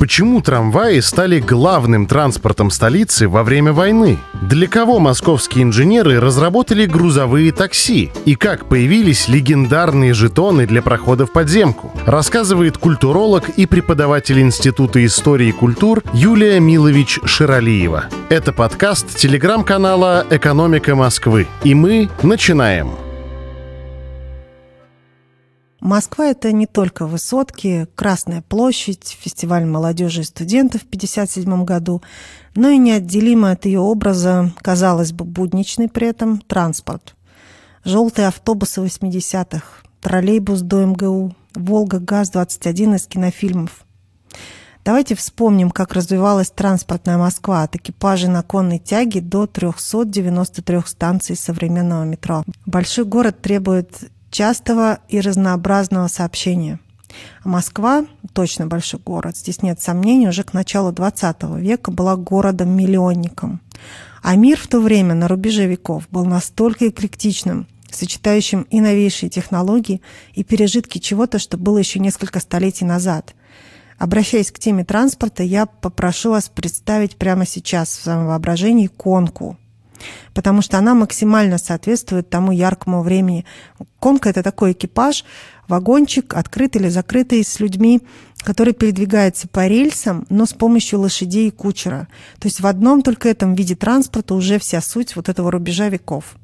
Почему трамваи стали главным транспортом столицы во время войны? Для кого московские инженеры разработали грузовые такси? И как появились легендарные жетоны для прохода в подземку? Рассказывает культуролог и преподаватель Института истории и культур Юлия Милович Ширалиева. Это подкаст телеграм-канала «Экономика Москвы». И мы начинаем. Москва — это не только высотки, Красная площадь, фестиваль молодежи и студентов в 1957 году, но и неотделимо от ее образа, казалось бы, будничный при этом, транспорт. Желтые автобусы 80-х, троллейбус до МГУ, «Волга ГАЗ-21» из кинофильмов. Давайте вспомним, как развивалась транспортная Москва от экипажей на конной тяге до 393 станций современного метро. Большой город требует частого и разнообразного сообщения. А Москва, точно большой город, здесь нет сомнений, уже к началу XX века была городом-миллионником. А мир в то время, на рубеже веков, был настолько эклектичным, сочетающим и новейшие технологии, и пережитки чего-то, что было еще несколько столетий назад. Обращаясь к теме транспорта, я попрошу вас представить прямо сейчас в своем воображении конку – потому что она максимально соответствует тому яркому времени. Конка – это такой экипаж, вагончик, открытый или закрытый, с людьми, который передвигается по рельсам, но с помощью лошадей и кучера. То есть в одном только этом виде транспорта уже вся суть вот этого рубежа веков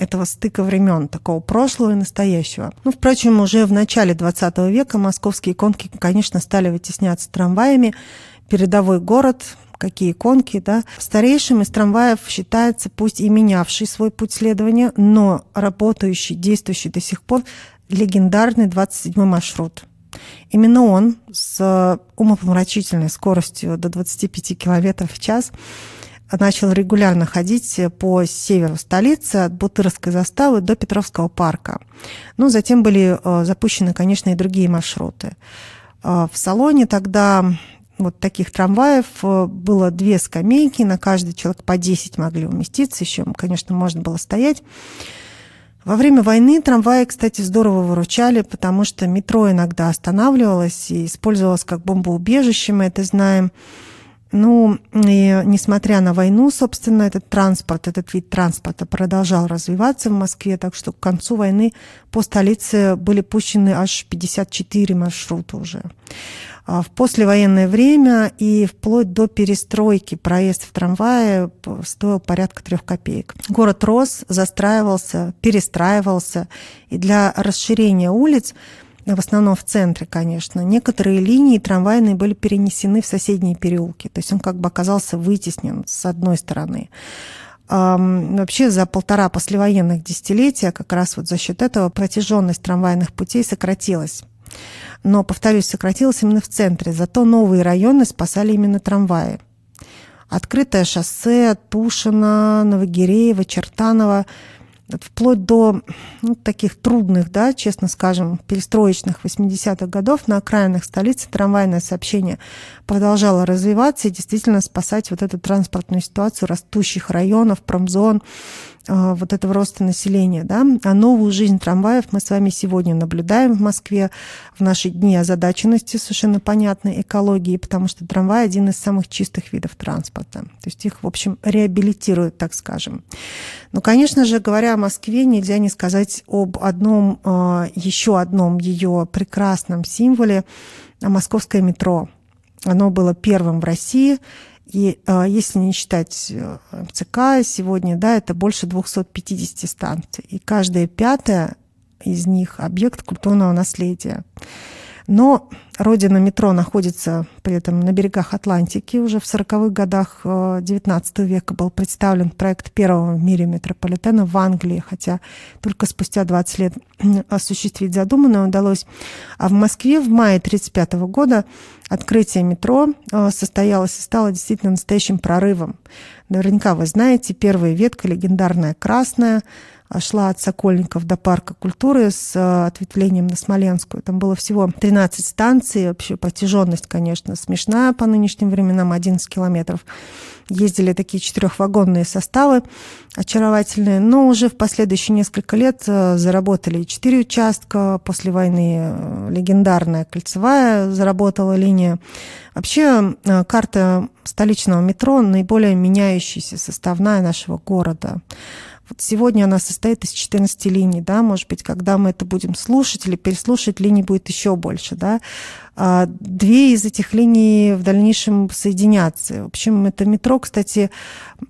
этого стыка времен, такого прошлого и настоящего. Ну, впрочем, уже в начале 20 века московские конки, конечно, стали вытесняться трамваями. Передовой город, какие конки, да. Старейшим из трамваев считается, пусть и менявший свой путь следования, но работающий, действующий до сих пор легендарный 27-й маршрут. Именно он с умопомрачительной скоростью до 25 км в час начал регулярно ходить по северу столицы от Бутырской заставы до Петровского парка. Ну, затем были э, запущены, конечно, и другие маршруты. Э, в салоне тогда вот таких трамваев э, было две скамейки, на каждый человек по 10 могли уместиться, еще, конечно, можно было стоять. Во время войны трамваи, кстати, здорово выручали, потому что метро иногда останавливалось и использовалось как бомбоубежище, мы это знаем. Ну, и несмотря на войну, собственно, этот транспорт, этот вид транспорта продолжал развиваться в Москве, так что к концу войны по столице были пущены аж 54 маршрута уже. А в послевоенное время и вплоть до перестройки проезд в трамвае стоил порядка трех копеек. Город рос, застраивался, перестраивался, и для расширения улиц в основном в центре, конечно. Некоторые линии трамвайные были перенесены в соседние переулки. То есть он как бы оказался вытеснен с одной стороны. Вообще за полтора послевоенных десятилетия как раз вот за счет этого протяженность трамвайных путей сократилась но, повторюсь, сократилось именно в центре. Зато новые районы спасали именно трамваи. Открытое шоссе, Тушино, Новогиреево, Чертаново – вплоть до ну, таких трудных, да, честно скажем, перестроечных 80-х годов на окраинах столицы трамвайное сообщение продолжало развиваться и действительно спасать вот эту транспортную ситуацию растущих районов, промзон, вот этого роста населения. Да? А новую жизнь трамваев мы с вами сегодня наблюдаем в Москве в наши дни озадаченности совершенно понятной экологии, потому что трамвай один из самых чистых видов транспорта. То есть их, в общем, реабилитируют, так скажем. Но, конечно же, говоря о Москве, нельзя не сказать об одном, э, еще одном ее прекрасном символе – московское метро. Оно было первым в России, и э, если не считать э, МЦК сегодня, да, это больше 250 станций. И каждая пятая из них объект культурного наследия. Но родина метро находится при этом на берегах Атлантики. Уже в 40-х годах XIX э, века был представлен проект первого в мире метрополитена в Англии, хотя только спустя 20 лет осуществить задуманное удалось. А в Москве в мае 1935 года открытие метро э, состоялось и стало действительно настоящим прорывом. Наверняка вы знаете, первая ветка, легендарная красная, шла от Сокольников до парка культуры с э, ответвлением на Смоленскую. Там было всего 13 станций. Вообще протяженность, конечно, смешная по нынешним временам, 11 километров. Ездили такие четырехвагонные составы очаровательные, но уже в последующие несколько лет э, заработали четыре участка. После войны э, легендарная кольцевая заработала линия. Вообще карта столичного метро наиболее меняющаяся составная нашего города. Вот сегодня она состоит из 14 линий, да, может быть, когда мы это будем слушать или переслушать, линий будет еще больше, да. А две из этих линий в дальнейшем соединятся. В общем, это метро, кстати,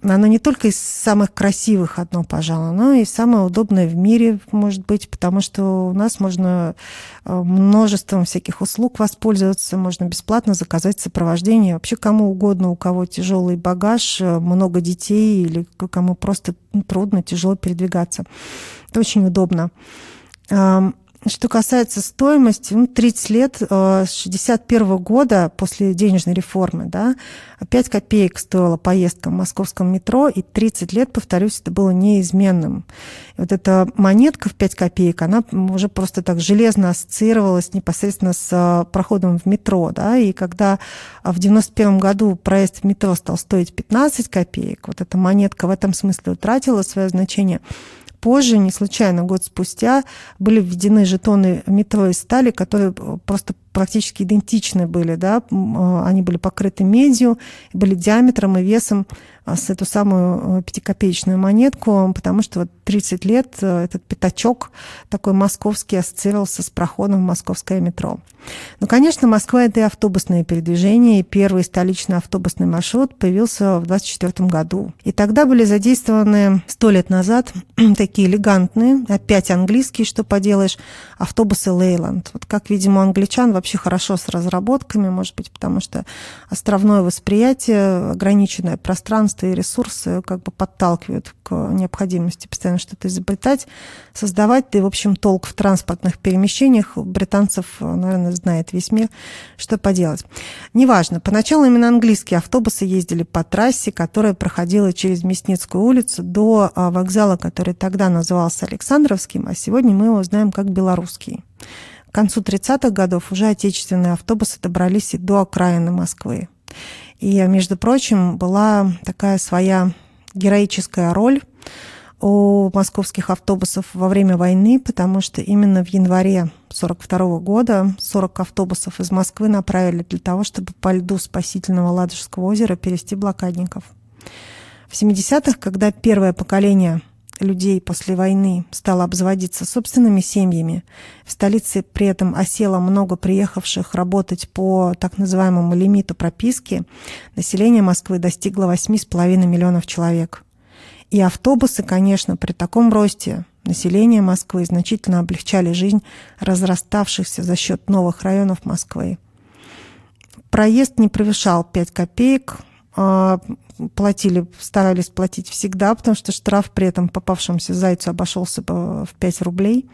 оно не только из самых красивых одно, пожалуй, но и самое удобное в мире, может быть, потому что у нас можно э, множеством всяких услуг воспользоваться, можно бесплатно заказать сопровождение. Вообще кому угодно, у кого тяжелый багаж, э, много детей или кому просто трудно, тяжело передвигаться. Это очень удобно. Что касается стоимости, ну, 30 лет, э, с 61 года, после денежной реформы, да, 5 копеек стоила поездка в московском метро, и 30 лет, повторюсь, это было неизменным. И вот эта монетка в 5 копеек, она уже просто так железно ассоциировалась непосредственно с э, проходом в метро, да, и когда в 91 году проезд в метро стал стоить 15 копеек, вот эта монетка в этом смысле утратила свое значение, Позже, не случайно, год спустя, были введены жетоны метро из стали, которые просто практически идентичны были, да, а, они были покрыты медью, были диаметром и весом а, с эту самую э, пятикопеечную монетку, потому что вот 30 лет э, этот пятачок такой московский ассоциировался с проходом в московское метро. Ну, конечно, Москва — это и автобусное передвижение, и первый столичный автобусный маршрут появился в 24 году. И тогда были задействованы сто лет назад такие элегантные, опять английские, что поделаешь, автобусы Лейланд. Вот как, видимо, у англичан вообще хорошо с разработками, может быть, потому что островное восприятие, ограниченное пространство и ресурсы как бы подталкивают к необходимости постоянно что-то изобретать, создавать. Да и, в общем, толк в транспортных перемещениях британцев, наверное, знает весь мир, что поделать. Неважно. Поначалу именно английские автобусы ездили по трассе, которая проходила через Мясницкую улицу до а, вокзала, который тогда назывался Александровским, а сегодня мы его знаем как Белорусский. К концу 30-х годов уже отечественные автобусы добрались и до окраины Москвы. И, между прочим, была такая своя героическая роль у московских автобусов во время войны, потому что именно в январе 1942 года 40 автобусов из Москвы направили для того, чтобы по льду спасительного Ладожского озера перевести блокадников. В 70-х, когда первое поколение людей после войны стало обзаводиться собственными семьями. В столице при этом осело много приехавших работать по так называемому лимиту прописки. Население Москвы достигло 8,5 миллионов человек. И автобусы, конечно, при таком росте населения Москвы значительно облегчали жизнь разраставшихся за счет новых районов Москвы. Проезд не превышал 5 копеек, а, платили, старались платить всегда, потому что штраф при этом попавшемуся зайцу обошелся бы в 5 рублей.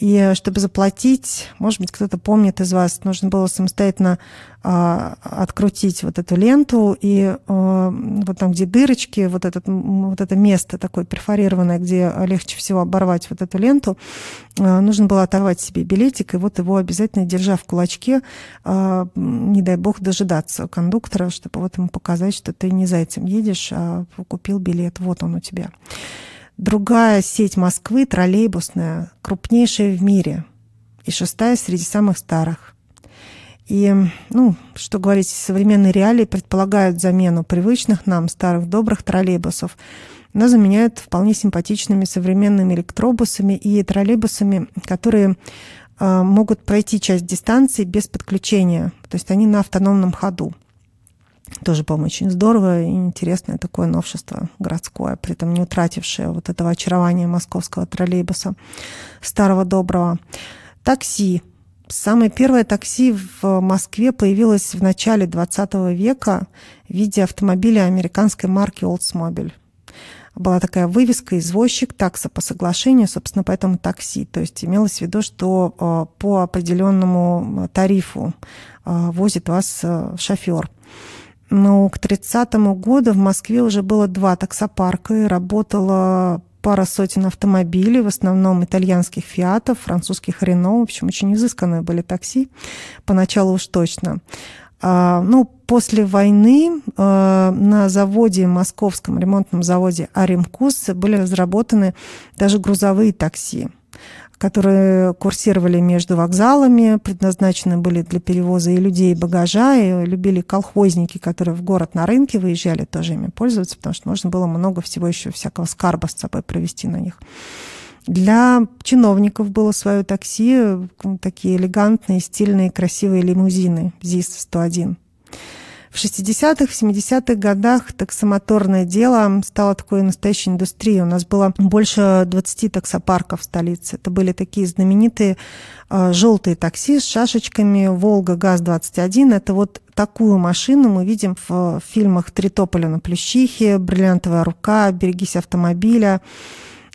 И чтобы заплатить, может быть, кто-то помнит из вас, нужно было самостоятельно а, открутить вот эту ленту, и а, вот там, где дырочки, вот, этот, вот это место такое перфорированное, где легче всего оборвать вот эту ленту, а, нужно было оторвать себе билетик, и вот его обязательно, держа в кулачке, а, не дай бог, дожидаться кондуктора, чтобы вот ему показать, что ты не зайцем едешь, а купил билет, вот он у тебя. Другая сеть Москвы, троллейбусная, крупнейшая в мире и шестая среди самых старых. И, ну, что говорить, современные реалии предполагают замену привычных нам старых добрых троллейбусов, но заменяют вполне симпатичными современными электробусами и троллейбусами, которые э, могут пройти часть дистанции без подключения, то есть они на автономном ходу. Тоже, по-моему, очень здорово и интересное такое новшество городское, при этом не утратившее вот этого очарования московского троллейбуса, старого доброго. Такси. Самое первое такси в Москве появилось в начале 20 века в виде автомобиля американской марки Oldsmobile. Была такая вывеска «Извозчик, такса по соглашению», собственно, поэтому такси. То есть имелось в виду, что э, по определенному тарифу э, возит вас э, шофер. Но к 30 году в Москве уже было два таксопарка, и работало пара сотен автомобилей, в основном итальянских «Фиатов», французских «Рено». В общем, очень изысканные были такси, поначалу уж точно. А, ну, после войны а, на заводе, московском ремонтном заводе «Аримкус» были разработаны даже грузовые такси которые курсировали между вокзалами, предназначены были для перевоза и людей, и багажа, и любили колхозники, которые в город на рынке выезжали, тоже ими пользоваться, потому что можно было много всего еще всякого скарба с собой провести на них. Для чиновников было свое такси, такие элегантные, стильные, красивые лимузины ЗИС-101. В 60-х, в 70-х годах таксомоторное дело стало такой настоящей индустрией. У нас было больше 20 таксопарков в столице. Это были такие знаменитые э, желтые такси с шашечками «Волга ГАЗ-21». Это вот такую машину мы видим в фильмах «Три тополя на плющихе», «Бриллиантовая рука», «Берегись автомобиля».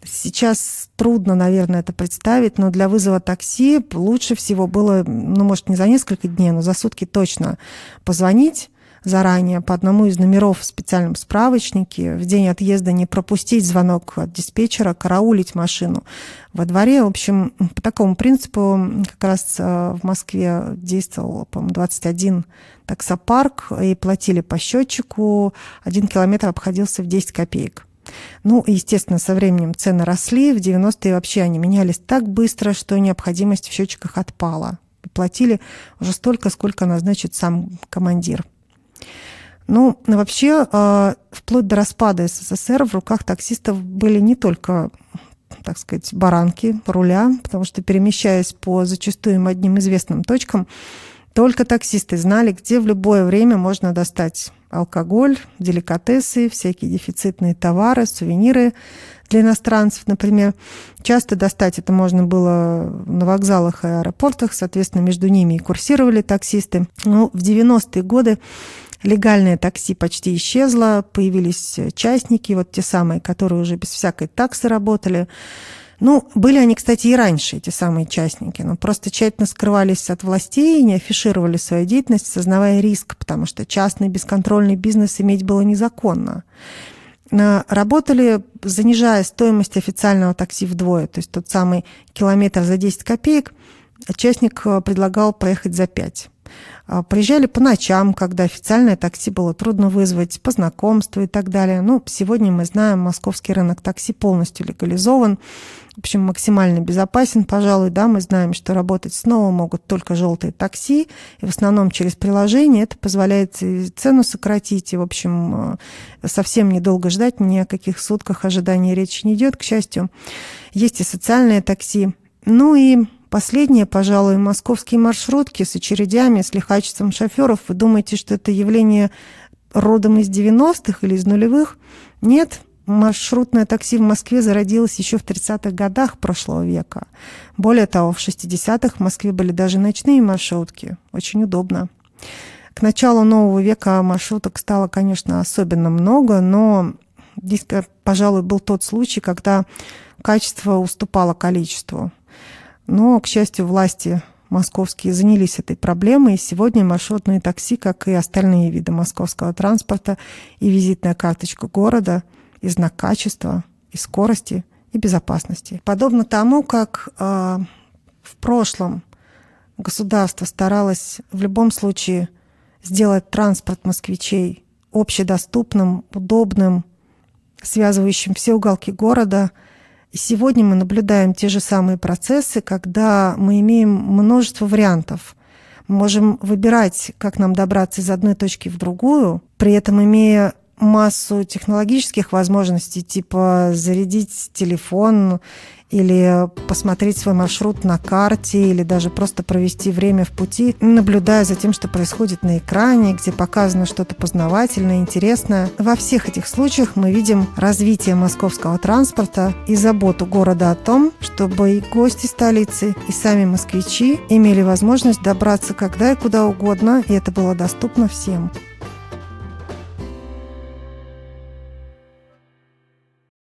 Сейчас трудно, наверное, это представить, но для вызова такси лучше всего было, ну, может, не за несколько дней, но за сутки точно позвонить заранее по одному из номеров в специальном справочнике, в день отъезда не пропустить звонок от диспетчера, караулить машину во дворе. В общем, по такому принципу как раз э, в Москве действовал, по-моему, 21 таксопарк, и платили по счетчику. Один километр обходился в 10 копеек. Ну, естественно, со временем цены росли. В 90-е вообще они менялись так быстро, что необходимость в счетчиках отпала. Платили уже столько, сколько назначит сам командир. Ну, вообще, а, вплоть до распада СССР в руках таксистов были не только так сказать, баранки руля, потому что, перемещаясь по зачастую им одним известным точкам, только таксисты знали, где в любое время можно достать алкоголь, деликатесы, всякие дефицитные товары, сувениры для иностранцев, например. Часто достать это можно было на вокзалах и аэропортах, соответственно, между ними и курсировали таксисты. Но в 90-е годы легальное такси почти исчезло, появились частники, вот те самые, которые уже без всякой таксы работали. Ну, были они, кстати, и раньше, эти самые частники, но просто тщательно скрывались от властей не афишировали свою деятельность, сознавая риск, потому что частный бесконтрольный бизнес иметь было незаконно. Работали, занижая стоимость официального такси вдвое, то есть тот самый километр за 10 копеек, частник э, предлагал проехать за 5. А, приезжали по ночам, когда официальное такси было трудно вызвать, по знакомству и так далее. Ну, сегодня мы знаем, московский рынок такси полностью легализован, в общем, максимально безопасен, пожалуй, да, мы знаем, что работать снова могут только желтые такси, и в основном через приложение. Это позволяет и цену сократить, и, в общем, э, совсем недолго ждать, ни о каких сутках ожидания речи не идет, к счастью. Есть и социальное такси. Ну и Последние, пожалуй, московские маршрутки с очередями, с лихачеством шоферов. Вы думаете, что это явление родом из 90-х или из нулевых? Нет, маршрутное такси в Москве зародилось еще в 30-х годах прошлого века. Более того, в 60-х в Москве были даже ночные маршрутки. Очень удобно. К началу нового века маршруток стало, конечно, особенно много, но здесь, пожалуй, был тот случай, когда качество уступало количеству. Но, к счастью, власти московские занялись этой проблемой, и сегодня маршрутные такси, как и остальные виды московского транспорта, и визитная карточка города, и знак качества, и скорости, и безопасности. Подобно тому, как э, в прошлом государство старалось в любом случае сделать транспорт москвичей общедоступным, удобным, связывающим все уголки города – и сегодня мы наблюдаем те же самые процессы, когда мы имеем множество вариантов. Мы можем выбирать, как нам добраться из одной точки в другую, при этом имея массу технологических возможностей, типа зарядить телефон или посмотреть свой маршрут на карте, или даже просто провести время в пути, наблюдая за тем, что происходит на экране, где показано что-то познавательное, интересное. Во всех этих случаях мы видим развитие московского транспорта и заботу города о том, чтобы и гости столицы, и сами москвичи имели возможность добраться когда и куда угодно, и это было доступно всем.